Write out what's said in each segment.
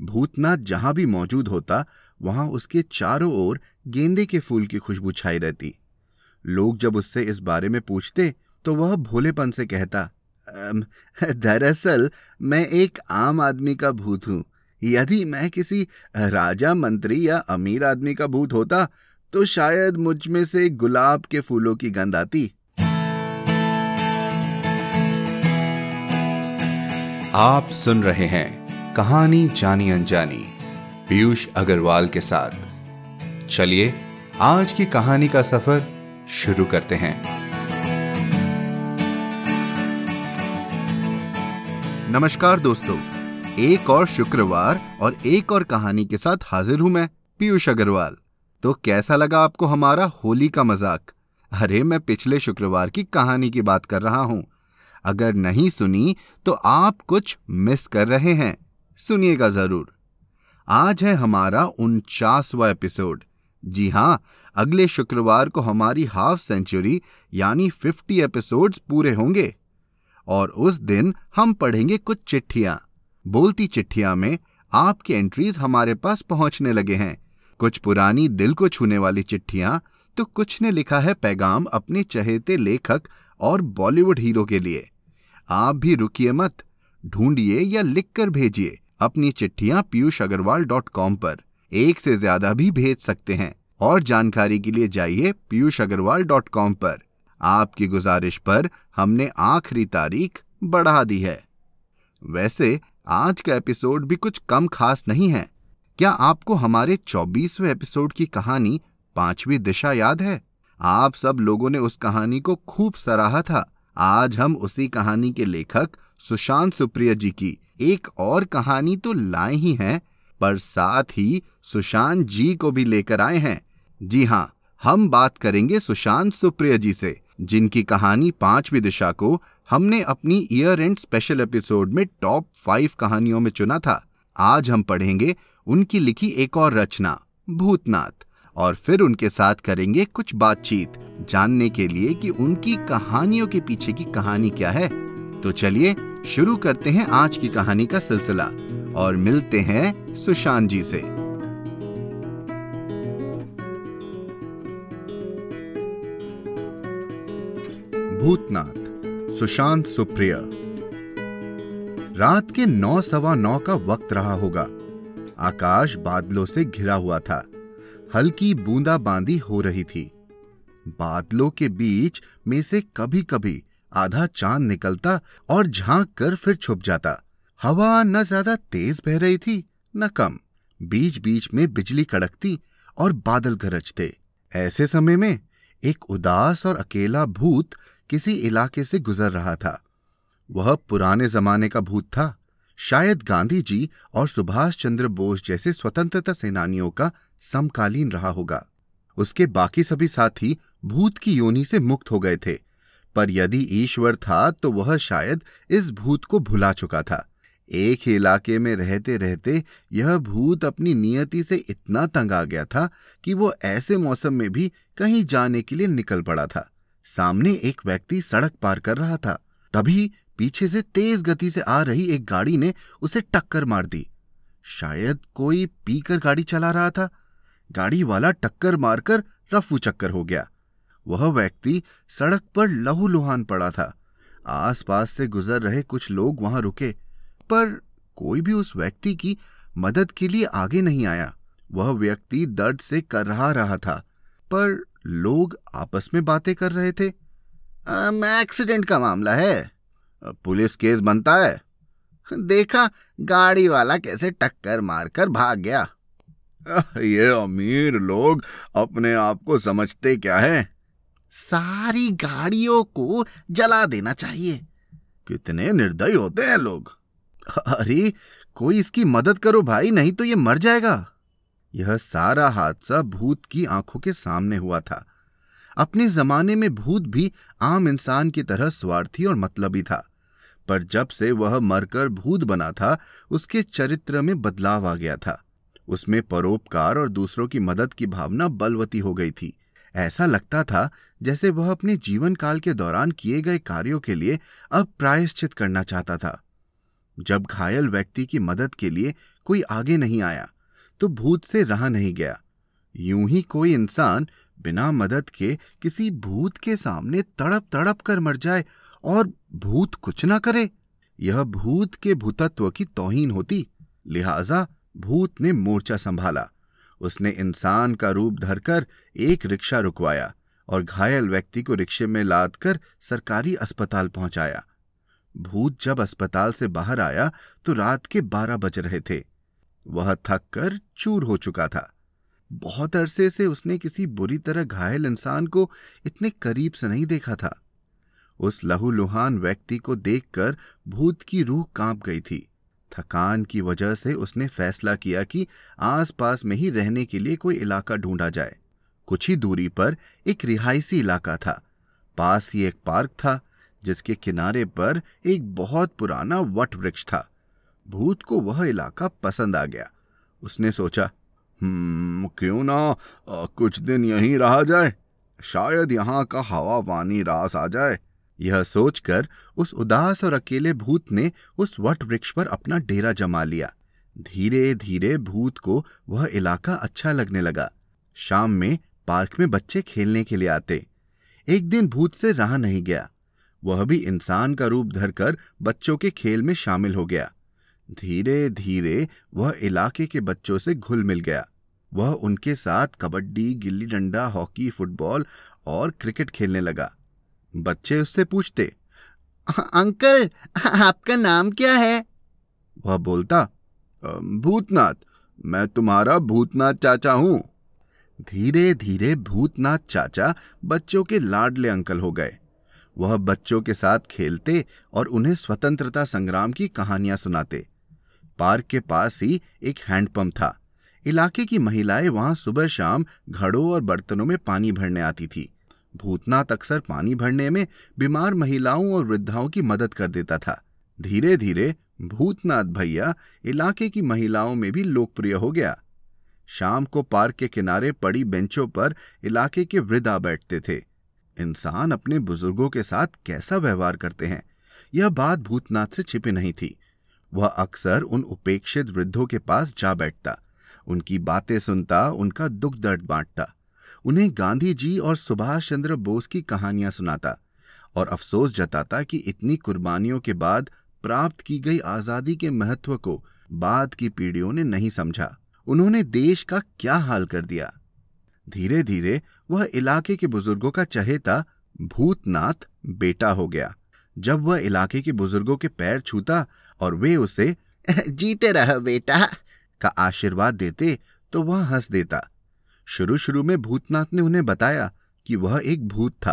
भूतनाथ जहाँ भी मौजूद होता, वहाँ उसके चारों ओर गेंदे के फूल की खुशबू छाई रहती। लोग जब उससे इस बारे में पूछते तो वह भोलेपन से कहता दरअसल मैं एक आम आदमी का भूत हूँ। यदि मैं किसी राजा, मंत्री या अमीर आदमी का भूत होता तो शायद मुझमें से गुलाब के फूलों की गंध आती। आप सुन रहे हैं कहानी जानी अनजानी। पीयूष अग्रवाल के साथ। चलिए, आज की कहानी का सफ़र शुरू करते हैं। नमस्कार दोस्तों, एक और शुक्रवार और एक और कहानी के साथ हाजिर हूँ मैं पीयूष अग्रवाल। तो कैसा लगा आपको हमारा होली का मज़ाक? अरे, मैं पिछले शुक्रवार की कहानी की बात कर रहा हूँ। अगर नहीं सुनी तो आप कुछ मिस कर रहे हैं। सुनिएगा ज़रूर। आज है हमारा उनचासवा एपिसोड। जी हाँ, अगले शुक्रवार को हमारी हाफ़ सेंचुरी, यानी फिफ्टी एपिसोड्स पूरे होंगे। और उस दिन हम पढ़ेंगे कुछ चिट्ठियाँ। बोलती चिट्ठियाँ में आपकी एंट्रीज हमारे पास पहुँचने लगे हैं। कुछ पुरानी दिल को छूने वाली चिट्ठियाँ तो कुछ ने लिखा है पैगाम अपने चहेते लेखक और बॉलीवुड हीरो के लिए। आप भी रुकिए मत, ढूंढिए या लिखकर भेजिए। अपनी चिट्ठियाँ पीयूष अग्रवाल डॉट कॉम पर। एक से ज़्यादा भी भेज सकते हैं। और जानकारी के लिए जाइए पीयूष अग्रवाल डॉट कॉम पर। आपकी गुजारिश पर हमने आखिरी तारीख बढ़ा दी है। वैसे, आज का एपिसोड भी कुछ कम खास नहीं है। क्या आपको हमारे चौबीसवें एपिसोड की कहानी पांचवी दिशा याद है? आप सब लोगों ने उस कहानी को खूब सराहा था। आज हम उसी कहानी के लेखक सुशांत सुप्रिया जी की एक और कहानी तो लाए ही हैं, पर साथ ही सुशांत जी को भी लेकर आए हैं। जी हाँ हम बात करेंगे सुशांत सुप्रिया जी से, जिनकी कहानी पांचवी दिशा को हमने अपनी ईयर एंड स्पेशल एपिसोड में टॉप फाइव कहानियों में चुना था। आज हम पढ़ेंगे उनकी लिखी एक और रचना, भूतनाथ, और फिर उनके साथ करेंगे कुछ बातचीत, जानने के लिए कि उनकी कहानियों के पीछे की कहानी क्या है। तो चलिए शुरू करते हैं आज की कहानी का सिलसिला, और मिलते हैं सुशांत जी से। भूतनाथ, सुशांत सुप्रिया। रात के नौ सवा नौ का वक्त रहा होगा। आकाश बादलों से घिरा हुआ था। हल्की बूंदाबांदी हो रही थी। बादलों के बीच में से कभी कभी आधा चाँद निकलता और झाँक कर फिर छुप जाता। हवा न ज़्यादा तेज बह रही थी, न कम। बीच बीच में बिजली कड़कती और बादल गरजते ऐसे समय में एक उदास और अकेला भूत किसी इलाके से गुजर रहा था। वह पुराने जमाने का भूत था। शायद गांधी जी और सुभाष चंद्र बोस जैसे स्वतंत्रता सेनानियों का समकालीन रहा होगा। उसके बाकी सभी साथी भूत की योनि से मुक्त हो गए थे। पर यदि ईश्वर था तो वह शायद इस भूत को भुला चुका था। एक ही इलाके में रहते रहते यह भूत अपनी नियति से इतना तंग आ गया था कि वो ऐसे मौसम में भी कहीं जाने के लिए निकल पड़ा था। सामने एक व्यक्ति सड़क पार कर रहा था। तभी पीछे से तेज गति से आ रही एक गाड़ी ने उसे टक्कर मार दी। शायद कोई पीकर गाड़ी चला रहा था। गाड़ी वाला टक्कर मारकर रफू चक्कर हो गया। वह व्यक्ति सड़क पर लहूलुहान पड़ा था। आसपास से गुजर रहे कुछ लोग वहाँ रुके, पर कोई भी उस व्यक्ति की मदद के लिए आगे नहीं आया। वह व्यक्ति दर्द से कर रहा रहा था, पर लोग आपस में बातें कर रहे थे। एक्सीडेंट का मामला है। पुलिस केस बनता है। देखा, गाड़ी वाला कैसे टक्कर मारकर भाग गया। ये अमीर लोग अपने आप को समझते क्या है? सारी गाड़ियों को जला देना चाहिए। कितने निर्दयी होते हैं लोग। अरे, कोई इसकी मदद करो भाई, नहीं तो ये मर जाएगा। यह सारा हादसा भूत की आँखों के सामने हुआ था। अपने जमाने में भूत भी आम इंसान की तरह स्वार्थी और मतलबी था। पर जब से वह मरकर भूत बना था, उसके चरित्र में बदलाव आ गया था। उसमें परोपकार और दूसरों की मदद की भावना बलवती हो गई थी। ऐसा लगता था जैसे वह अपने जीवन काल के दौरान किए गए कार्यों के लिए अब प्रायश्चित करना चाहता था। जब घायल व्यक्ति की मदद के लिए कोई आगे नहीं आया तो भूत से रहा नहीं गया। यूँ ही कोई इंसान बिना मदद के किसी भूत के सामने तड़प तड़प कर मर जाए और भूत कुछ ना करे। यह भूत के भूतत्व की तोहीन होती, लिहाजा भूत ने मोर्चा संभाला। उसने इंसान का रूप धरकर एक रिक्शा रुकवाया और घायल व्यक्ति को रिक्शे में लाद कर सरकारी अस्पताल पहुँचाया। भूत जब अस्पताल से बाहर आया तो रात के बारह बज रहे थे। वह थक कर चूर हो चुका था। बहुत अरसे से उसने किसी बुरी तरह घायल इंसान को इतने करीब से नहीं देखा था। उस लहूलुहान व्यक्ति को देखकर भूत की रूह काँप गई थी। थकान की वजह से उसने फैसला किया कि आसपास में ही रहने के लिए कोई इलाका ढूंढा जाए। कुछ ही दूरी पर एक रिहायशी इलाका था। पास ही एक पार्क था जिसके किनारे पर एक बहुत पुराना वट वृक्ष था। भूत को वह इलाका पसंद आ गया। उसने सोचा हम्म क्यों ना आ, कुछ दिन यहीं रहा जाए। शायद यहाँ का हवा पानी रास आ जाए। यह सोचकर उस उदास और अकेले भूत ने उस वट वृक्ष पर अपना डेरा जमा लिया। धीरे धीरे भूत को वह इलाका अच्छा लगने लगा। शाम में पार्क में बच्चे खेलने के लिए आते। एक दिन भूत से रहा नहीं गया। वह भी इंसान का रूप धरकर बच्चों के खेल में शामिल हो गया। धीरे धीरे वह इलाके के बच्चों से घुल मिल गया। वह उनके साथ कबड्डी, गिल्ली डंडा, हॉकी, फुटबॉल और क्रिकेट खेलने लगा। बच्चे उससे पूछते, अंकल, आपका नाम क्या है? वह बोलता भूतनाथ। मैं तुम्हारा भूतनाथ चाचा हूँ। धीरे धीरे भूतनाथ चाचा बच्चों के लाडले अंकल हो गए। वह बच्चों के साथ खेलते और उन्हें स्वतंत्रता संग्राम की कहानियाँ सुनाते। पार्क के पास ही एक हैंडपंप था। इलाके की महिलाएँ वहाँ सुबह शाम घड़ों और बर्तनों में पानी भरने आती थी। भूतनाथ अक्सर पानी भरने में बीमार महिलाओं और वृद्धाओं की मदद कर देता था। धीरे धीरे भूतनाथ भैया इलाके की महिलाओं में भी लोकप्रिय हो गया। शाम को पार्क के किनारे पड़ी बेंचों पर इलाके के वृद्धा बैठते थे। इंसान अपने बुज़ुर्गों के साथ कैसा व्यवहार करते हैं, यह बात भूतनाथ से छिपी नहीं थी। वह अक्सर उन उपेक्षित वृद्धों के पास जा बैठता, उनकी बातें सुनता, उनका दुख दर्द बांटता। उन्हें गांधी जी और सुभाष चंद्र बोस की कहानियाँ सुनाता और अफसोस जताता कि इतनी कुर्बानियों के बाद प्राप्त की गई आज़ादी के महत्व को बाद की पीढ़ियों ने नहीं समझा। उन्होंने देश का क्या हाल कर दिया? धीरे धीरे वह इलाके के बुज़ुर्गों का चहेता भूतनाथ बेटा हो गया। जब वह इलाके के बुज़ुर्गों के पैर छूता और वे उसे, जीते रह बेटा का आशीर्वाद देते तो वह हंस देता। शुरू शुरू में भूतनाथ ने उन्हें बताया कि वह एक भूत था,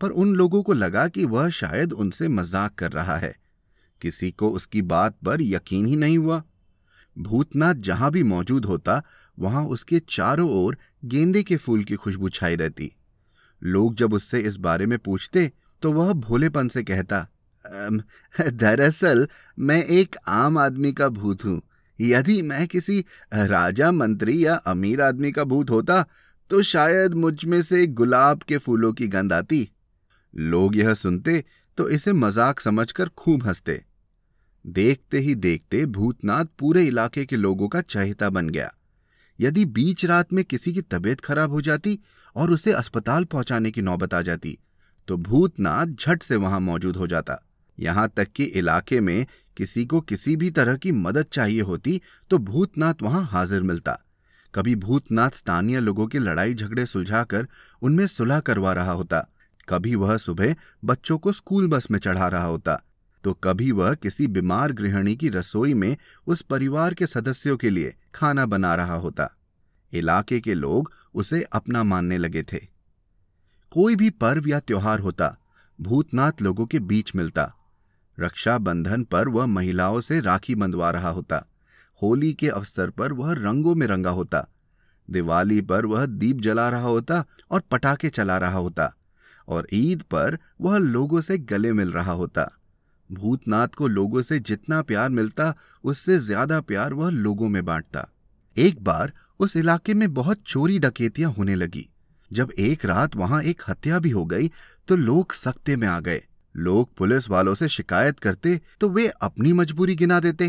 पर उन लोगों को लगा कि वह शायद उनसे मज़ाक कर रहा है। किसी को उसकी बात पर यकीन ही नहीं हुआ। भूतनाथ जहाँ भी मौजूद होता, वहाँ उसके चारों ओर गेंदे के फूल की खुशबू छाई रहती। लोग जब उससे इस बारे में पूछते तो वह भोलेपन से कहता दरअसल, मैं एक आम आदमी का भूत हूँ। यदि मैं किसी राजा, मंत्री या अमीर आदमी का भूत होता तो शायद मुझमें से गुलाब के फूलों की गंध आती। लोग यह सुनते तो इसे मज़ाक समझकर खूब हँसते। देखते ही देखते भूतनाथ पूरे इलाके के लोगों का चहेता बन गया। यदि बीच रात में किसी की तबीयत खराब हो जाती और उसे अस्पताल पहुँचाने की नौबत आ जाती तो भूतनाथ झट से वहाँ मौजूद हो जाता। यहाँ तक कि इलाके में किसी को किसी भी तरह की मदद चाहिए होती तो भूतनाथ वहाँ हाजिर मिलता। कभी भूतनाथ स्थानीय लोगों की लड़ाई झगड़े सुलझाकर उनमें सुलह करवा रहा होता। कभी वह सुबह बच्चों को स्कूल बस में चढ़ा रहा होता। तो कभी वह किसी बीमार गृहिणी की रसोई में उस परिवार के सदस्यों के लिए खाना बना रहा होता। इलाके के लोग उसे अपना मानने लगे थे। कोई भी पर्व या त्योहार होता, भूतनाथ लोगों के बीच मिलता। रक्षाबंधन पर वह महिलाओं से राखी बंधवा रहा होता। होली के अवसर पर वह रंगों में रंगा होता। दिवाली पर वह दीप जला रहा होता और पटाखे चला रहा होता और ईद पर वह लोगों से गले मिल रहा होता। भूतनाथ को लोगों से जितना प्यार मिलता, उससे ज़्यादा प्यार वह लोगों में बांटता। एक बार उस इलाके में बहुत चोरी डकेतियाँ होने लगी। जब एक रात वहाँ एक हत्या भी हो गई तो लोग सख्ते में आ गए। लोग पुलिस वालों से शिकायत करते तो वे अपनी मजबूरी गिना देते।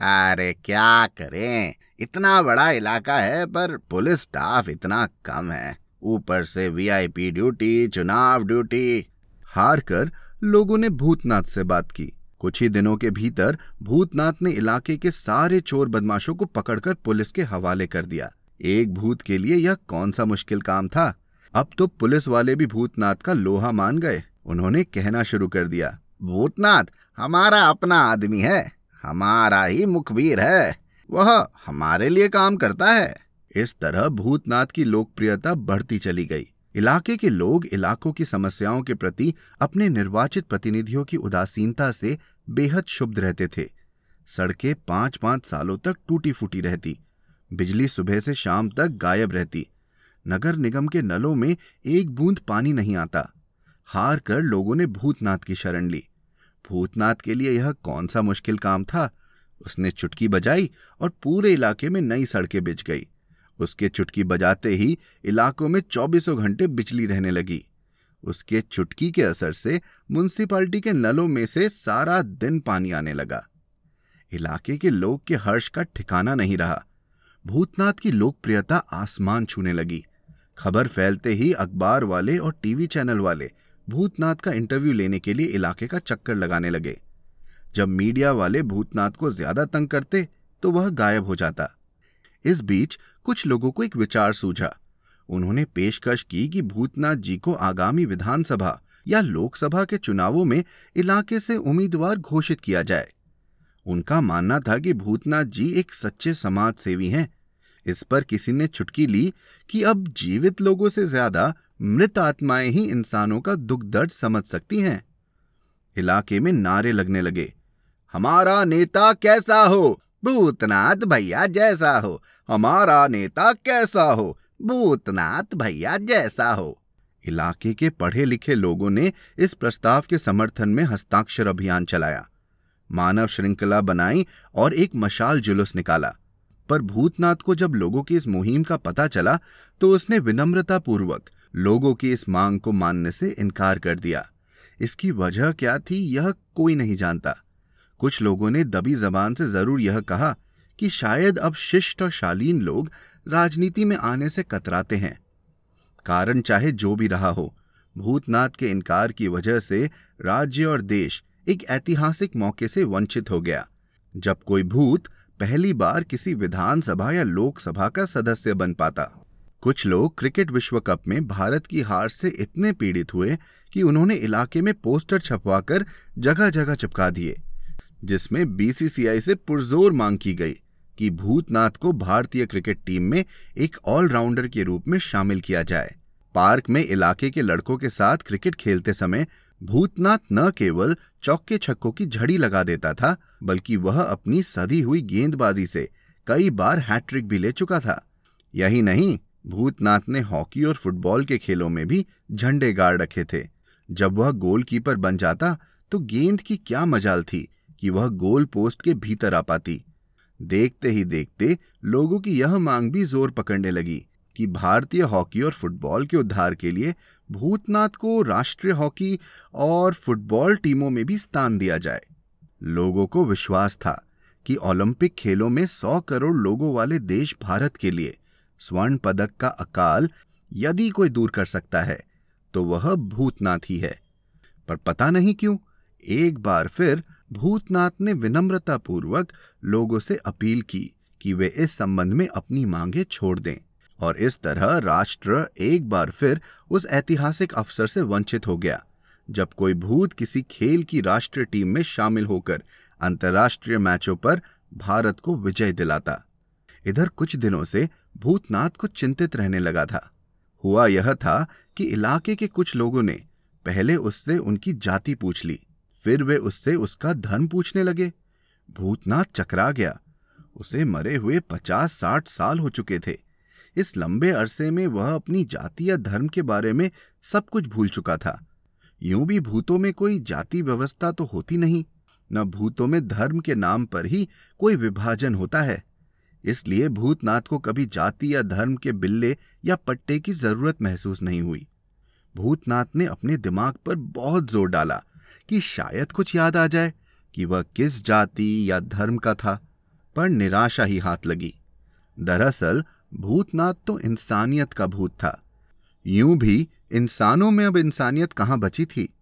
अरे क्या करें? इतना बड़ा इलाका है, पर पुलिस स्टाफ इतना कम है। ऊपर से वीआईपी ड्यूटी चुनाव ड्यूटी हार कर लोगों ने भूतनाथ से बात की। कुछ ही दिनों के भीतर भूतनाथ ने इलाके के सारे चोर बदमाशों को पकड़कर पुलिस के हवाले कर दिया। एक भूत के लिए यह कौन सा मुश्किल काम था? अब तो पुलिस वाले भी भूतनाथ का लोहा मान गए। उन्होंने कहना शुरू कर दिया, भूतनाथ, हमारा अपना आदमी है, हमारा ही मुखबीर है, वह हमारे लिए काम करता है। इस तरह भूतनाथ की लोकप्रियता बढ़ती चली गई। इलाके के लोग इलाकों की समस्याओं के प्रति अपने निर्वाचित प्रतिनिधियों की उदासीनता से बेहद शुभ रहते थे। सड़कें पाँच पाँच सालों तक टूटी फूटी रहती। बिजली सुबह से शाम तक गायब रहती। नगर निगम के नलों में एक बूंद पानी नहीं आता। हार कर लोगों ने भूतनाथ की शरण ली। भूतनाथ के लिए यह कौन सा मुश्किल काम था? उसने चुटकी बजाई और पूरे इलाके में नई सड़कें बिछ गई। उसके चुटकी बजाते ही इलाकों में चौबीसों घंटे बिजली रहने लगी। उसके चुटकी के असर से म्यूनसिपालिटी के नलों में से सारा दिन पानी आने लगा। इलाके के लोग के हर्ष का ठिकाना नहीं रहा। भूतनाथ की लोकप्रियता आसमान छूने लगी। खबर फैलते ही अखबार वाले और टीवी चैनल वाले भूतनाथ का इंटरव्यू लेने के लिए इलाके का चक्कर लगाने लगे। जब मीडिया वाले भूतनाथ को ज़्यादा तंग करते तो वह गायब हो जाता। इस बीच कुछ लोगों को एक विचार सूझा। उन्होंने पेशकश की कि भूतनाथ जी को आगामी विधानसभा या लोकसभा के चुनावों में इलाके से उम्मीदवार घोषित किया जाए। उनका मानना था कि भूतनाथ जी एक सच्चे समाज सेवी हैं। इस पर किसी ने छुटकी ली कि अब जीवित लोगों से ज़्यादा मृत आत्माएँ ही इंसानों का दुख दर्द समझ सकती हैं। इलाके में नारे लगने लगे। हमारा नेता कैसा हो? भूतनाथ भैया जैसा हो। हमारा नेता कैसा हो? भूतनाथ भैया जैसा हो। इलाके के पढ़े लिखे लोगों ने इस प्रस्ताव के समर्थन में हस्ताक्षर अभियान चलाया। मानव श्रृंखला बनाई और एक मशाल जुलूस निकाला। पर भूतनाथ को जब लोगों की इस मुहिम का पता चला तो उसने विनम्रतापूर्वक लोगों की इस मांग को मानने से इनकार कर दिया। इसकी वजह क्या थी, यह कोई नहीं जानता। कुछ लोगों ने दबी जबान से ज़रूर यह कहा कि शायद अब शिष्ट और शालीन लोग राजनीति में आने से कतराते हैं। कारण चाहे जो भी रहा हो, भूतनाथ के इनकार की वजह से राज्य और देश एक ऐतिहासिक मौके से वंचित हो गया। जब कोई भूत पहली बार किसी विधानसभा या लोकसभा का सदस्य बन पाता। कुछ लोग क्रिकेट विश्व कप में भारत की हार से इतने पीड़ित हुए कि उन्होंने इलाके में पोस्टर छपवाकर जगह जगह चिपका दिए, जिसमें बीसीसीआई से पुरजोर मांग की गई कि भूतनाथ को भारतीय क्रिकेट टीम में एक ऑलराउंडर के रूप में शामिल किया जाए। पार्क में इलाके के लड़कों के साथ क्रिकेट खेलते समय भूतनाथ न केवल चौके छक्कों की झड़ी लगा देता था, बल्कि वह अपनी सदी हुई गेंदबाजी से कई बार हैट्रिक भी ले चुका था। यही नहीं भूतनाथ ने हॉकी और फुटबॉल के खेलों में भी झंडे गाड़ रखे थे। जब वह गोलकीपर बन जाता तो गेंद की क्या मजाल थी कि वह गोल पोस्ट के भीतर आ पाती। देखते ही देखते लोगों की यह मांग भी ज़ोर पकड़ने लगी कि भारतीय हॉकी और फुटबॉल के उद्धार के लिए भूतनाथ को राष्ट्रीय हॉकी और फुटबॉल टीमों में भी स्थान दिया जाए। लोगों को विश्वास था कि ओलंपिक खेलों में सौ करोड़ लोगों वाले देश भारत के लिए स्वर्ण पदक का अकाल यदि कोई दूर कर सकता है तो वह भूतनाथ ही। है पर पता नहीं क्यों, एक बार फिर भूतनाथ ने विनम्रतापूर्वक लोगों से अपील की कि वे इस संबंध में अपनी मांगे छोड़ दें और इस तरह राष्ट्र एक बार फिर उस ऐतिहासिक अवसर से वंचित हो गया, जब कोई भूत किसी खेल की राष्ट्रीय टीम में शामिल होकर अंतर्राष्ट्रीय मैचों पर भारत को विजय दिलाता। इधर कुछ दिनों से भूतनाथ को चिंतित रहने लगा था। हुआ यह था कि इलाके के कुछ लोगों ने पहले उससे उनकी जाति पूछ ली, फिर वे उससे उसका धन पूछने लगे। भूतनाथ चकरा गया। उसे मरे हुए पचास साठ साल हो चुके थे। इस लंबे अरसे में वह अपनी जाति या धर्म के बारे में सब कुछ भूल चुका था। यूँ भी भूतों में कोई जाति व्यवस्था तो होती नहीं, न भूतों में धर्म के नाम पर ही कोई विभाजन होता है। इसलिए भूतनाथ को कभी जाति या धर्म के बिल्ले या पट्टे की ज़रूरत महसूस नहीं हुई। भूतनाथ ने अपने दिमाग पर बहुत ज़ोर डाला कि शायद कुछ याद आ जाए कि वह किस जाति या धर्म का था, पर निराशा ही हाथ लगी। दरअसल, भूतनाथ तो इंसानियत का भूत था। यूँ भी इंसानों में अब इंसानियत कहाँ बची थी?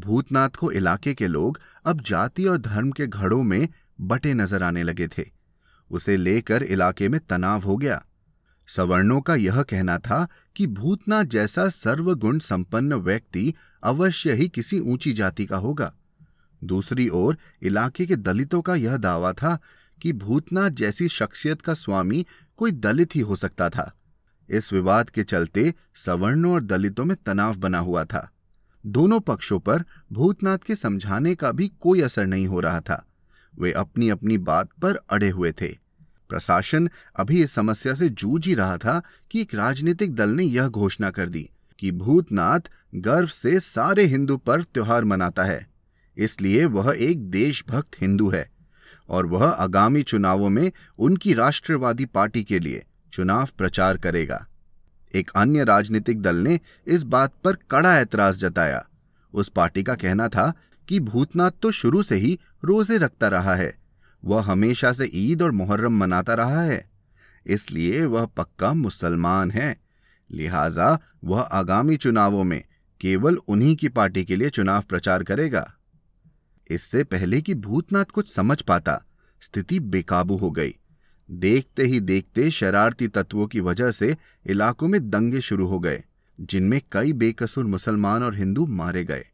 भूतनाथ को इलाके के लोग अब जाति और धर्म के घड़ों में बटे नज़र आने लगे थे। उसे लेकर इलाके में तनाव हो गया। सवर्णों का यह कहना था कि भूतनाथ जैसा सर्वगुण संपन्न व्यक्ति अवश्य ही किसी ऊँची जाति का होगा। दूसरी ओर इलाके के दलितों का यह दावा था कि भूतनाथ जैसी शख्सियत का स्वामी कोई दलित ही हो सकता था। इस विवाद के चलते सवर्णों और दलितों में तनाव बना हुआ था। दोनों पक्षों पर भूतनाथ के समझाने का भी कोई असर नहीं हो रहा था। वे अपनी अपनी बात पर अड़े हुए थे। प्रशासन अभी इस समस्या से जूझ ही रहा था कि एक राजनीतिक दल ने यह घोषणा कर दी कि भूतनाथ गर्व से सारे हिंदू पर्व त्योहार मनाता है। इसलिए वह एक देशभक्त हिंदू है और वह आगामी चुनावों में उनकी राष्ट्रवादी पार्टी के लिए चुनाव प्रचार करेगा। एक अन्य राजनीतिक दल ने इस बात पर कड़ा ऐतराज जताया। उस पार्टी का कहना था कि भूतनाथ तो शुरू से ही रोज़े रखता रहा है। वह हमेशा से ईद और मुहर्रम मनाता रहा है। इसलिए वह पक्का मुसलमान है। लिहाजा वह आगामी चुनावों में केवल उन्हीं की पार्टी के लिए चुनाव प्रचार करेगा। इससे पहले कि भूतनाथ कुछ समझ पाता, स्थिति बेकाबू हो गई। देखते ही देखते शरारती तत्वों की वजह से इलाकों में दंगे शुरू हो गए, जिनमें कई बेकसूर मुसलमान और हिंदू मारे गए।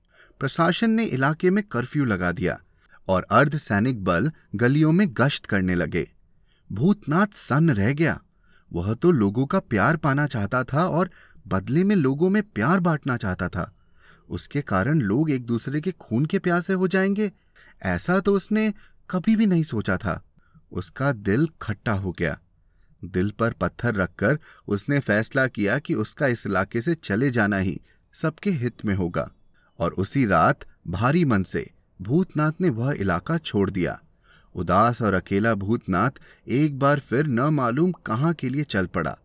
प्रशासन ने इलाके में कर्फ्यू लगा दिया और अर्ध सैनिक बल गलियों में गश्त करने लगे। भूतनाथ सन्न रह गया। वह तो लोगों का प्यार पाना चाहता था और बदले में लोगों में प्यार बांटना चाहता था। उसके कारण लोग एक दूसरे के खून के प्यासे हो जाएँगे, ऐसा तो उसने कभी भी नहीं सोचा था। उसका दिल खट्टा हो गया। दिल पर पत्थर रखकर उसने फैसला किया कि उसका इस इलाके से चले जाना ही सबके हित में होगा। और उसी रात भारी मन से भूतनाथ ने वह इलाका छोड़ दिया। उदास और अकेला भूतनाथ एक बार फिर न मालूम कहाँ के लिए चल पड़ा।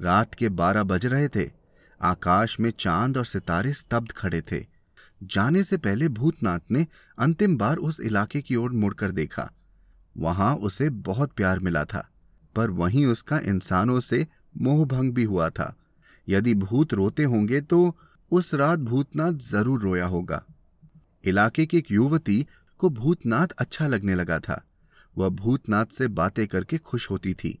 रात के बारह बज रहे थे। आकाश में चाँद और सितारे स्तब्ध खड़े थे। जाने से पहले भूतनाथ ने अंतिम बार उस इलाके की ओर मुड़कर देखा। वहाँ उसे बहुत प्यार मिला था, पर वहीं उसका इंसानों से मोहभंग भी हुआ था। यदि भूत रोते होंगे तो उस रात भूतनाथ ज़रूर रोया होगा। इलाके की एक युवती को भूतनाथ अच्छा लगने लगा था। वह भूतनाथ से बातें करके खुश होती थी।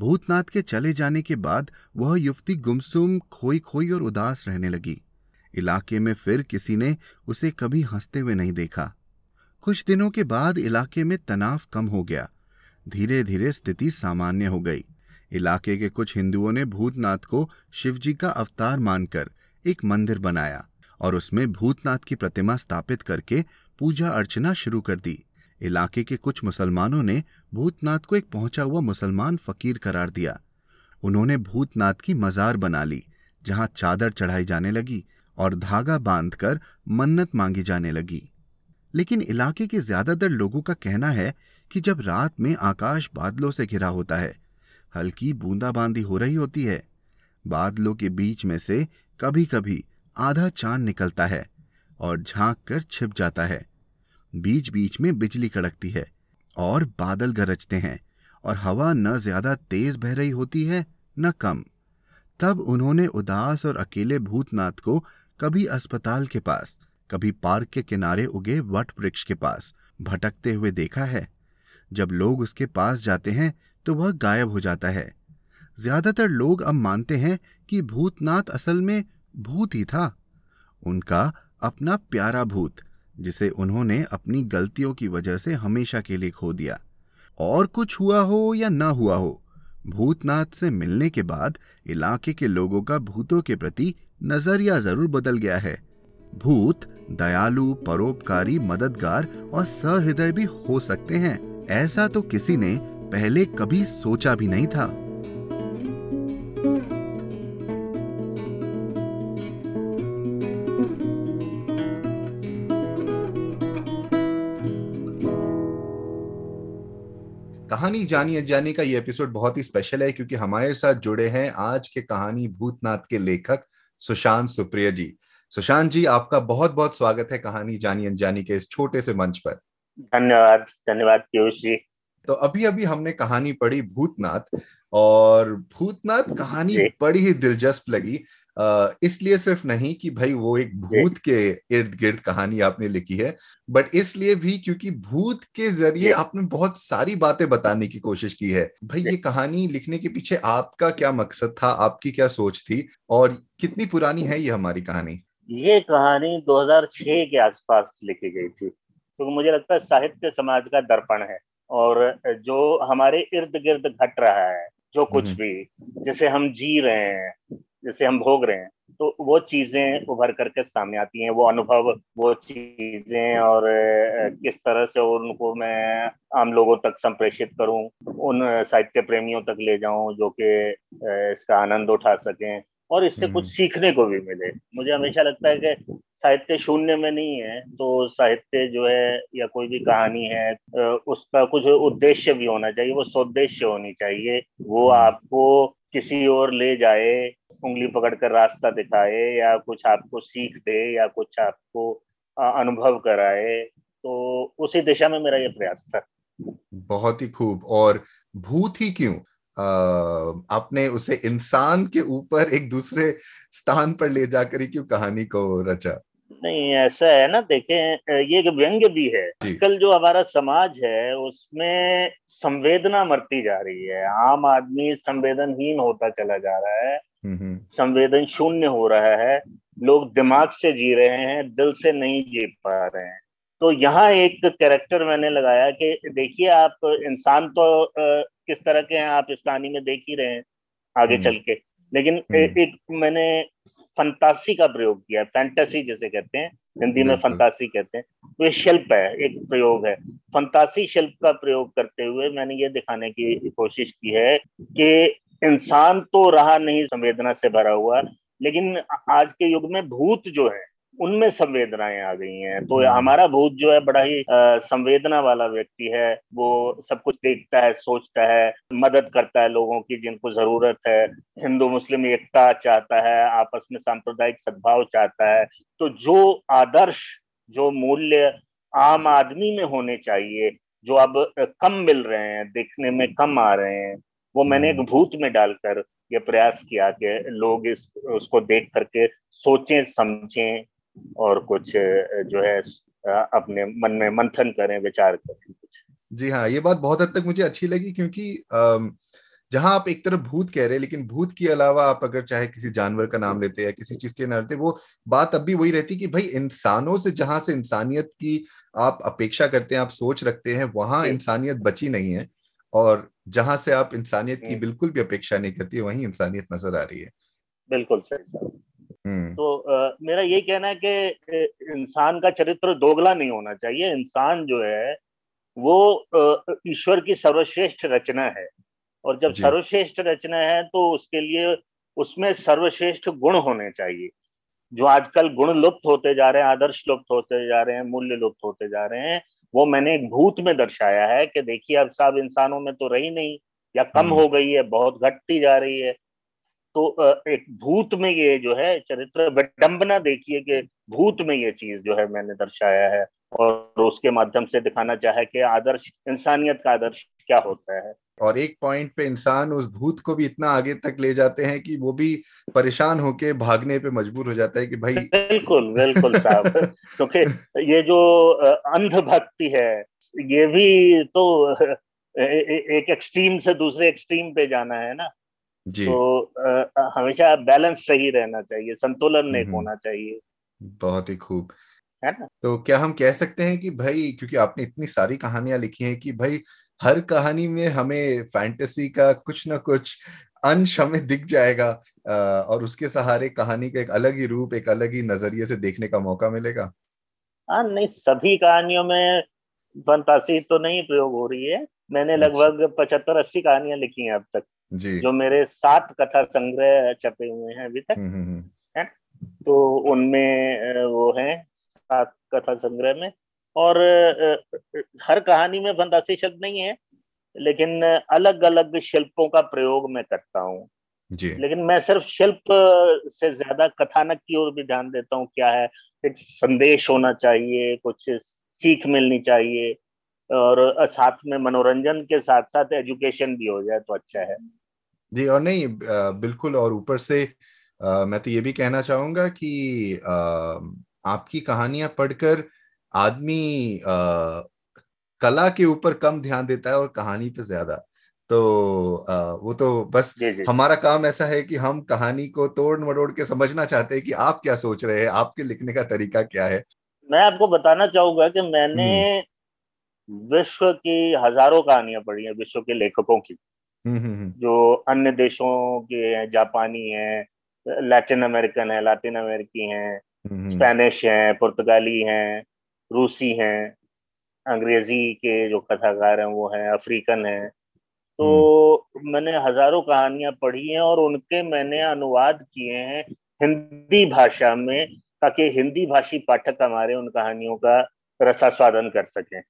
भूतनाथ के चले जाने के बाद वह युवती गुमसुम खोई खोई और उदास रहने लगी। इलाके में फिर किसी ने उसे कभी हँसते हुए नहीं देखा। कुछ दिनों के बाद इलाके में तनाव कम हो गया। धीरे धीरे स्थिति सामान्य हो गई। इलाके के कुछ हिंदुओं ने भूतनाथ को शिवजी का अवतार मानकर एक मंदिर बनाया और उसमें भूतनाथ की प्रतिमा स्थापित करके पूजा अर्चना शुरू कर दी। इलाके के कुछ मुसलमानों ने भूतनाथ को एक पहुँचा हुआ मुसलमान फकीर करार दिया। उन्होंने भूतनाथ की मजार बना ली, जहाँ चादर चढ़ाई जाने लगी और धागा बांधकर मन्नत मांगी जाने लगी। लेकिन इलाके के ज़्यादातर लोगों का कहना है कि जब रात में आकाश बादलों से घिरा होता है, हल्की बूंदाबांदी हो रही होती है। बादलों के बीच में से कभी कभी आधा चाँद निकलता है और झाँक कर छिप जाता है। बीच बीच में बिजली कड़कती है और बादल गरजते हैं और हवा न ज़्यादा तेज बह रही होती है, न कम। तब उन्होंने उदास और अकेले भूतनाथ को कभी अस्पताल के पास, कभी पार्क के किनारे उगे वट वृक्ष के पास भटकते हुए देखा है। जब लोग उसके पास जाते हैं तो वह गायब हो जाता है। ज़्यादातर लोग अब मानते हैं कि भूतनाथ असल में भूत ही था। उनका अपना प्यारा भूत, जिसे उन्होंने अपनी गलतियों की वजह से हमेशा के लिए खो दिया। और कुछ हुआ हो या न हुआ हो, भूतनाथ से मिलने के बाद इलाके के लोगों का भूतों के प्रति नज़रिया ज़रूर बदल गया है। भूत, दयालु, परोपकारी, मददगार और सहृदय भी हो सकते हैं। ऐसा तो किसी ने पहले कभी सोचा भी नहीं था। कहानी जानी अनजानी का ये एपिसोड बहुत ही स्पेशल है क्योंकि हमारे साथ जुड़े हैं आज के कहानी भूतनाथ के लेखक सुशांत सुप्रिया जी। सुशांत जी आपका बहुत बहुत स्वागत है कहानी जानी अनजानी के इस छोटे से मंच पर। धन्यवाद धन्यवाद पीयूष जी। तो अभी अभी हमने कहानी पढ़ी भूतनाथ और भूतनाथ कहानी बड़ी ही दिलचस्प लगी। इसलिए सिर्फ़ नहीं कि भाई वो एक भूत के इर्द गिर्द कहानी आपने लिखी है बट इसलिए भी क्योंकि भूत के ज़रिए आपने बहुत सारी बातें बताने की कोशिश की है। भाई ये कहानी लिखने के पीछे आपका क्या मकसद था? आपकी क्या सोच थी? और कितनी पुरानी है ये हमारी कहानी? ये कहानी 2006 के आसपास लिखी गई थी। क्योंकि तो मुझे लगता है साहित्य समाज का दर्पण है और जो हमारे इर्द गिर्द घट रहा है जो कुछ हम्म। भी जैसे हम जी रहे हैं जैसे हम भोग रहे हैं तो वो चीज़ें उभर करके सामने आती हैं वो अनुभव वो चीज़ें और किस तरह से उनको मैं आम लोगों तक संप्रेषित करूँ उन साहित्य प्रेमियों तक ले जाऊँ जो कि इसका आनंद उठा सकें और इससे कुछ हम्म। सीखने को भी मिले मुझे हमेशा लगता है कि साहित्य शून्य में नहीं है तो साहित्य जो है या कोई भी कहानी है उसका कुछ उद्देश्य भी होना चाहिए वो स्वदेश्य होनी चाहिए वो। आपको किसी और ले जाए उंगली पकड़कर रास्ता दिखाए या कुछ आपको सीख दे या कुछ आपको अनुभव कराए तो उसी दिशा में मेरा ये प्रयास था। बहुत ही खूब। और भूत ही क्यों? आपने उसे इंसान के ऊपर एक दूसरे स्थान पर ले जाकर ही क्यों कहानी को रचा? नहीं ऐसा है ना देखें ये एक व्यंग्य भी है। कल जो हमारा समाज है उसमें संवेदना मरती जा रही है। आम आदमी संवेदनहीन होता चला जा रहा है। संवेदन शून्य हो रहा है। लोग दिमाग से जी रहे हैं दिल से नहीं जी पा रहे हैं। तो यहाँ एक कैरेक्टर मैंने लगाया कि देखिए आप इंसान तो किस तरह के हैं आप इस कहानी में देख ही रहे हैं आगे हम्म। चल के। लेकिन हम्म। एक मैंने फंतासी का प्रयोग किया फैंटेसी जैसे कहते हैं हिंदी में फंतासी कहते हैं। तो ये शिल्प है एक प्रयोग है। फंतासी शिल्प का प्रयोग करते हुए मैंने ये दिखाने की कोशिश की है कि इंसान तो रहा नहीं संवेदना से भरा हुआ लेकिन आज के युग में भूत जो है उनमें संवेदनाएँ आ गई हैं तो हम्म। हमारा भूत जो है बड़ा ही संवेदना वाला व्यक्ति है वो सब कुछ देखता है सोचता है मदद करता है लोगों की जिनको ज़रूरत है हिंदू मुस्लिम एकता चाहता है आपस में सांप्रदायिक सद्भाव चाहता है तो जो आदर्श जो मूल्य आम आदमी में होने चाहिए जो अब कम मिल रहे हैं देखने में कम आ रहे हैं वो मैंने एक हम्म। भूत में डालकर ये प्रयास किया कि लोग इस उसको देख करके सोचें समझें और कुछ जो है अपने मन में मंथन करें विचार करें कुछ जी हाँ ये बात बहुत हद तक मुझे अच्छी लगी क्योंकि जहाँ आप एक तरफ़ भूत कह रहे हैं लेकिन भूत के अलावा आप अगर चाहे किसी जानवर का नाम लेते या किसी चीज़ के नाम लेते वो बात अब भी वही रहती कि भाई इंसानों से जहाँ से इंसानियत की आप अपेक्षा करते हैं आप सोच रखते हैं वहाँ इंसानियत बची नहीं है और जहाँ से आप इंसानियत की हम्म। बिल्कुल भी अपेक्षा नहीं करती वहीं इंसानियत नज़र आ रही है बिल्कुल सही सर। तो आ, मेरा यही कहना है कि इंसान का चरित्र दोगला नहीं होना चाहिए। इंसान जो है वो ईश्वर की सर्वश्रेष्ठ रचना है। और जब सर्वश्रेष्ठ रचना है तो उसके लिए उसमें सर्वश्रेष्ठ गुण होने चाहिए। जो आजकल गुण लुप्त होते जा रहे हैं आदर्श लुप्त होते जा रहे हैं मूल्य लुप्त होते जा रहे हैं वो मैंने एक भूत में दर्शाया है कि देखिए अब सब इंसानों में तो रही नहीं या कम हम्म। हो गई है बहुत घटती जा रही है। तो एक भूत में ये जो है चरित्र विडंबना देखिए कि भूत में ये चीज़ जो है मैंने दर्शाया है और उसके माध्यम से दिखाना चाहे कि आदर्श इंसानियत का आदर्श क्या होता है। और एक पॉइंट पे इंसान उस भूत को भी इतना आगे तक ले जाते हैं कि वो भी परेशान होके भागने पे मजबूर हो जाता है कि भाई बिल्कुल बिल्कुल साहब। क्योंकि ये जो अंध भक्ति है ये भी तो एक एक्सट्रीम से दूसरे एक्सट्रीम पे जाना है ना। तो आ, हमेशा बैलेंस सही रहना चाहिए संतुलन एक होना चाहिए। बहुत ही खूब। है ना? तो क्या हम कह सकते हैं कि भाई क्योंकि आपने इतनी सारी कहानियाँ लिखी हैं कि भाई हर कहानी में हमें फैंटेसी का कुछ ना कुछ अंश हमें दिख जाएगा और उसके सहारे कहानी का एक अलग ही रूप एक अलग ही नज़रिए से देखने का मौका मिलेगा। हाँ नहीं सभी कहानियों में फंतासी तो नहीं प्रयोग हो रही है। मैंने अच्छा। लगभग पचहत्तर अस्सी कहानियाँ लिखी हैं अब तक। जी। जो मेरे सात कथा संग्रह छपे हुए हैं अभी तक हम्म, हम्म, हम्म। है। तो उनमें वो है सात कथा संग्रह में। और हर कहानी में फंतासी शब्द नहीं है लेकिन अलग अलग शिल्पों का प्रयोग मैं करता हूँ। जी। लेकिन मैं सिर्फ़ शिल्प से ज़्यादा कथानक की ओर भी ध्यान देता हूँ क्या है एक संदेश होना चाहिए कुछ सीख मिलनी चाहिए और साथ में मनोरंजन के साथ साथ एजुकेशन भी हो जाए तो अच्छा है। जी और नहीं बिल्कुल और ऊपर से आ, मैं तो ये भी कहना चाहूँगा कि आ, आपकी कहानियाँ पढ़कर आदमी कला के ऊपर कम ध्यान देता है और कहानी पे ज़्यादा तो आ, वो तो बस जी जी। हमारा काम ऐसा है कि हम कहानी को तोड़ मरोड़ के समझना चाहते हैं कि आप क्या सोच रहे हैं आपके लिखने का तरीका क्या है मैं आपको बताना चाहूँगा कि मैंने। विश्व की हज़ारों कहानियाँ पढ़ी हैं विश्व के लेखकों की जो अन्य देशों के हैं जापानी हैं लैटिन अमेरिकन है लातिन अमेरिकी हैं स्पेनिश हैं पुर्तगाली हैं रूसी हैं अंग्रेज़ी के जो कथाकार हैं वो हैं अफ्रीकन हैं। तो मैंने हज़ारों कहानियाँ पढ़ी हैं और उनके मैंने अनुवाद किए हैं हिंदी भाषा में ताकि हिंदी भाषी पाठक हमारे उन कहानियों का रसास्वादन कर सकें।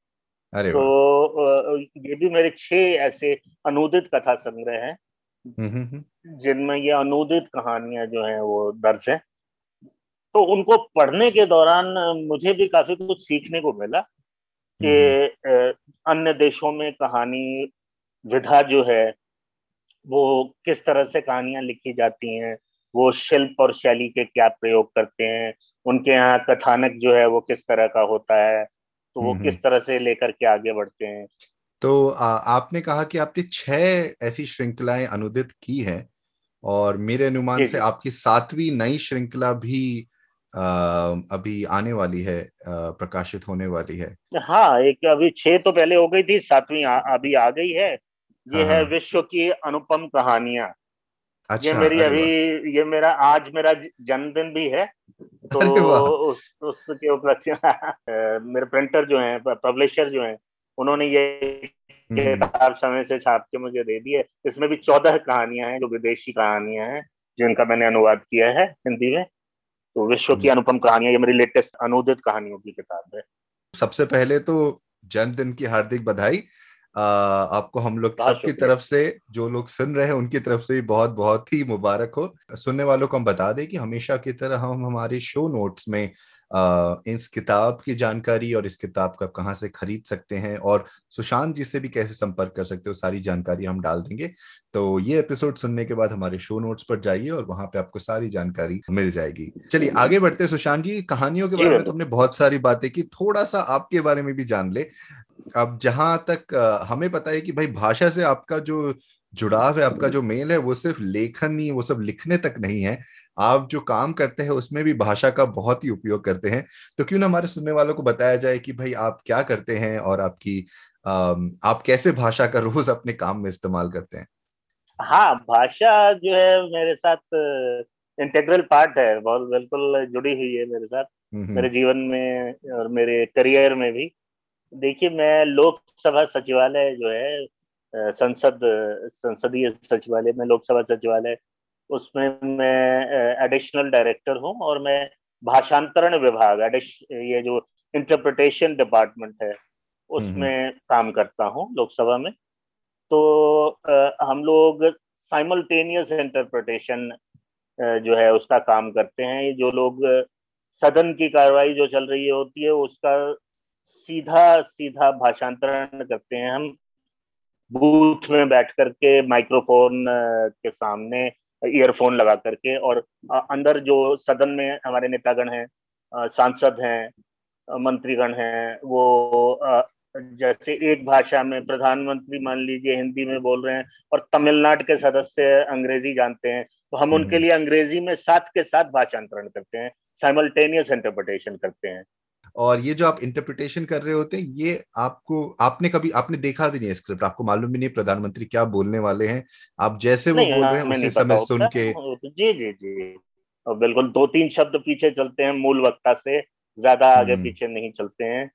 अरे तो ये भी मेरे छह ऐसे अनुदित कथा संग्रह हैं। हम्म, हम्म, हम्म। जिनमें ये अनुदित कहानियाँ जो हैं वो दर्ज हैं। तो उनको पढ़ने के दौरान मुझे भी काफ़ी कुछ सीखने को मिला कि अन्य देशों में कहानी विधा जो है वो किस तरह से कहानियाँ लिखी जाती हैं वो शिल्प और शैली के क्या प्रयोग करते हैं उनके यहाँ कथानक जो है वो किस तरह का होता है तो वो किस तरह से लेकर के आगे बढ़ते हैं? तो आ, आपने कहा कि आपने छह ऐसी श्रृंखलाएँ अनुदित की है और मेरे अनुमान से आपकी सातवीं नई श्रृंखला भी आ, अभी आने वाली है आ, प्रकाशित होने वाली है। हाँ एक अभी छह तो पहले हो गई थी सातवीं अभी आ गई है। ये हाँ, है हाँ। विश्व की अनुपम कहानियाँ। अच्छा, ये मेरी अभी ये मेरा आज मेरा जन्मदिन भी है तो उस उसके उपलक्ष्य मेरे प्रिंटर जो हैं पब्लिशर जो हैं उन्होंने ये हम्म। किताब समय से छाप के मुझे दे दी है। इसमें भी चौदह कहानियाँ हैं जो विदेशी कहानियाँ हैं जिनका मैंने अनुवाद किया है हिंदी में। तो विश्व की हम्म। अनुपम कहानियाँ ये मेरी लेटेस्ट अनुदित कहानियों की किताब है। सबसे पहले तो जन्मदिन की हार्दिक बधाई आपको हम लोग सबकी तरफ़ से जो लोग सुन रहे हैं उनकी तरफ़ से भी बहुत बहुत ही मुबारक हो। सुनने वालों को हम बता दें कि हमेशा की तरह हम हमारे शो नोट्स में इस किताब की जानकारी और इस किताब को आप कहाँ से खरीद सकते हैं और सुशांत जी से भी कैसे संपर्क कर सकते हो सारी जानकारी हम डाल देंगे। तो ये एपिसोड सुनने के बाद हमारे शो नोट्स पर जाइए और वहाँ पे आपको सारी जानकारी मिल जाएगी। चलिए आगे बढ़ते हैं सुशांत जी कहानियों के बारे में तुमने बहुत सारी बातें की थोड़ा सा आपके बारे में भी जान ले। अब जहाँ तक हमें पता है कि भाई भाषा से आपका जो जुड़ाव है आपका जो मेल है वो सिर्फ़ लेखन ही वो सब लिखने तक नहीं है। आप जो काम करते हैं उसमें भी भाषा का बहुत ही उपयोग करते हैं। तो क्यों ना हमारे सुनने वालों को बताया जाए कि भाई आप क्या करते हैं और आपकी आप कैसे भाषा का रोज अपने काम में इस्तेमाल करते हैं? हाँ भाषा जो है मेरे साथ इंटेग्रल पार्ट है बहुत बिल्कुल जुड़ी हुई है मेरे साथ हम्म, हम्म। मेरे जीवन में और मेरे करियर में भी। देखिए मैं लोकसभा सचिवालय जो है संसद संसदीय सचिवालय में लोकसभा सचिवालय उसमें मैं एडिशनल डायरेक्टर हूँ और मैं भाषांतरण विभाग ये जो इंटरप्रिटेशन डिपार्टमेंट है उसमें काम करता हूँ लोकसभा में। तो आ, हम लोग साइमल्टेनियस इंटरप्रिटेशन जो है उसका काम करते हैं। जो लोग सदन की कार्रवाई जो चल रही होती है उसका सीधा सीधा भाषांतरण करते हैं हम। बूथ में बैठ करके माइक्रोफोन के सामने ईयरफोन लगा करके और अंदर जो सदन में हमारे नेतागण हैं सांसद हैं मंत्रीगण हैं वो जैसे एक भाषा में प्रधानमंत्री मान लीजिए हिंदी में बोल रहे हैं और तमिलनाडु के सदस्य अंग्रेज़ी जानते हैं तो हम उनके हम्म। लिए अंग्रेज़ी में साथ के साथ भाषांतरण करते हैं साइमल्टेनियस इंटरप्रिटेशन करते हैं और ये जो आप इंटरप्रिटेशन कर रहे होते हैं ये आपको आपने कभी आपने देखा भी नहीं स्क्रिप्ट आपको मालूम भी नहीं प्रधानमंत्री क्या बोलने वाले हैं। आप जैसे वो बोल रहे हैं उसी समय सुन के जी जी जी। और बिल्कुल दो तीन शब्द पीछे चलते हैं मूल वक्ता से ज़्यादा आगे हम्म। पीछे नहीं चलते हैं।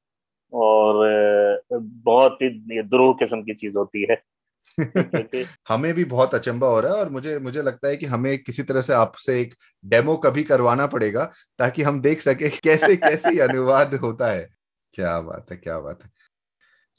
और बहुत ही द्रोह किस्म की चीज़ होती है। हमें भी बहुत अचंबा हो रहा है और मुझे मुझे लगता है कि हमें किसी तरह से आपसे एक डेमो कभी करवाना पड़ेगा ताकि हम देख सके कैसे कैसे अनुवाद होता है। क्या बात है क्या बात है।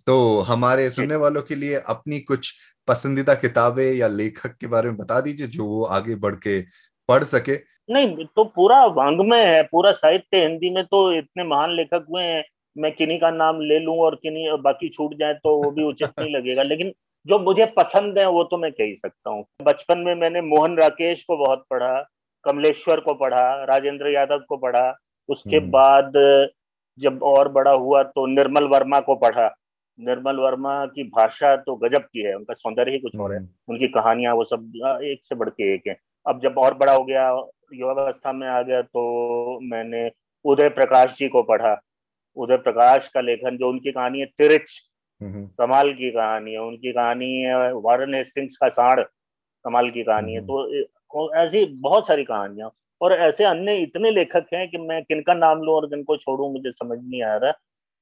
तो हमारे सुनने वालों के लिए अपनी कुछ पसंदीदा किताबें या लेखक के बारे में बता दीजिए जो वो आगे बढ़ के पढ़ सके। नहीं तो पूरा वांग्मय है पूरा साहित्य हिंदी में तो इतने महान लेखक हुए हैं मैं किन्हीं का नाम ले लूँ और किन्हीं बाकी छूट जाए तो वो भी उचित नहीं लगेगा लेकिन जो मुझे पसंद है वो तो मैं कह ही सकता हूँ। बचपन में मैंने मोहन राकेश को बहुत पढ़ा कमलेश्वर को पढ़ा राजेंद्र यादव को पढ़ा उसके हम्म। बाद जब और बड़ा हुआ तो निर्मल वर्मा को पढ़ा। निर्मल वर्मा की भाषा तो गजब की है उनका सौंदर्य ही कुछ और है। हम्म। उनकी कहानियाँ वो सब एक से बढ़ के एक है। अब जब और बड़ा हो गया युवावस्था में आ गया तो मैंने उदय प्रकाश जी को पढ़ा। उदय प्रकाश का लेखन जो उनकी कहानी है तिरिच कमाल की कहानी है उनकी कहानी है वारन हेस्टिंग्स का साड़ कमाल की कहानी है। तो ऐसी बहुत सारी कहानियाँ और ऐसे अन्य इतने लेखक हैं कि मैं किनका नाम लूँ और किनको छोड़ू मुझे समझ नहीं आ रहा।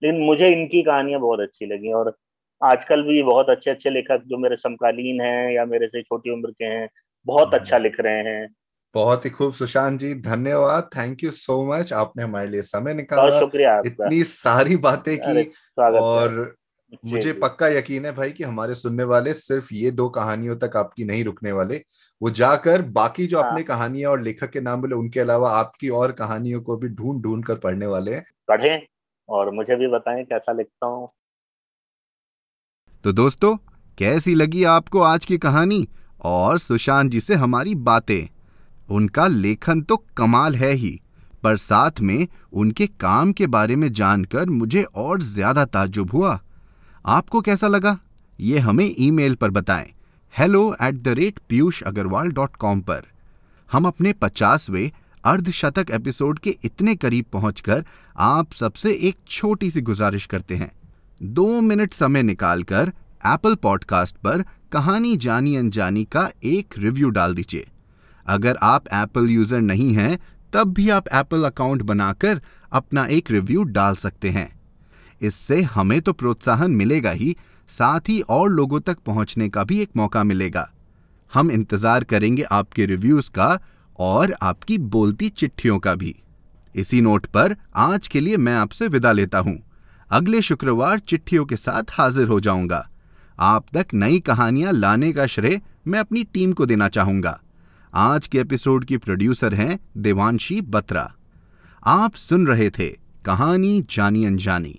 लेकिन मुझे इनकी कहानियाँ बहुत अच्छी लगी और आजकल भी बहुत अच्छे अच्छे लेखक जो मेरे समकालीन हैं या मेरे से छोटी उम्र के हैं बहुत अच्छा लिख रहे हैं। बहुत ही खूब। सुशांत जी धन्यवाद। थैंक यू सो मच आपने हमारे लिए समय निकाला शुक्रिया इतनी सारी बातें की और मुझे पक्का यकीन है भाई कि हमारे सुनने वाले सिर्फ़ ये दो कहानियों तक आपकी नहीं रुकने वाले। वो जाकर बाकी जो आपने हाँ। कहानियाँ और लेखक के नाम बोले उनके अलावा आपकी और कहानियों को भी ढूंढ ढूंढ कर पढ़ने वाले हैं। पढ़े और मुझे भी बताएँ कैसा लिखता हूँ। तो दोस्तों कैसी लगी आपको आज की कहानी? और सुशांत जी से हमारी बातें। उनका लेखन तो कमाल है ही पर साथ में उनके काम के बारे में जानकर मुझे और ज़्यादा ताजुब हुआ। आपको कैसा लगा? ये हमें ईमेल पर बताएँ। Hello at the rate Piyush Agarwal dot com पर। हम अपने पचासवें अर्धशतक एपिसोड के इतने करीब पहुंचकर आप सबसे एक छोटी सी गुजारिश करते हैं। दो मिनट समय निकालकर एप्पल पॉडकास्ट पर कहानी जानी अनजानी का एक रिव्यू डाल दीजिए। अगर आप एप्पल यूज़र नहीं हैं, तब भी आप एप्पल अकाउंट बनाकर अपना एक रिव्यू डाल सकते हैं। इससे हमें तो प्रोत्साहन मिलेगा ही, साथ ही और लोगों तक पहुँचने का भी एक मौका मिलेगा। हम इंतज़ार करेंगे आपके रिव्यूज़ का और आपकी बोलती चिट्ठियों का भी। इसी नोट पर आज के लिए मैं आपसे विदा लेता हूँ। अगले शुक्रवार चिट्ठियों के साथ हाजिर हो जाऊँगा। आप तक नई कहानियाँ लाने का श्रेय मैं अपनी टीम को देना चाहूँगा। आज के एपिसोड की प्रोड्यूसर हैं देवांशी बत्रा। आप सुन रहे थे कहानी जानी अनजानी।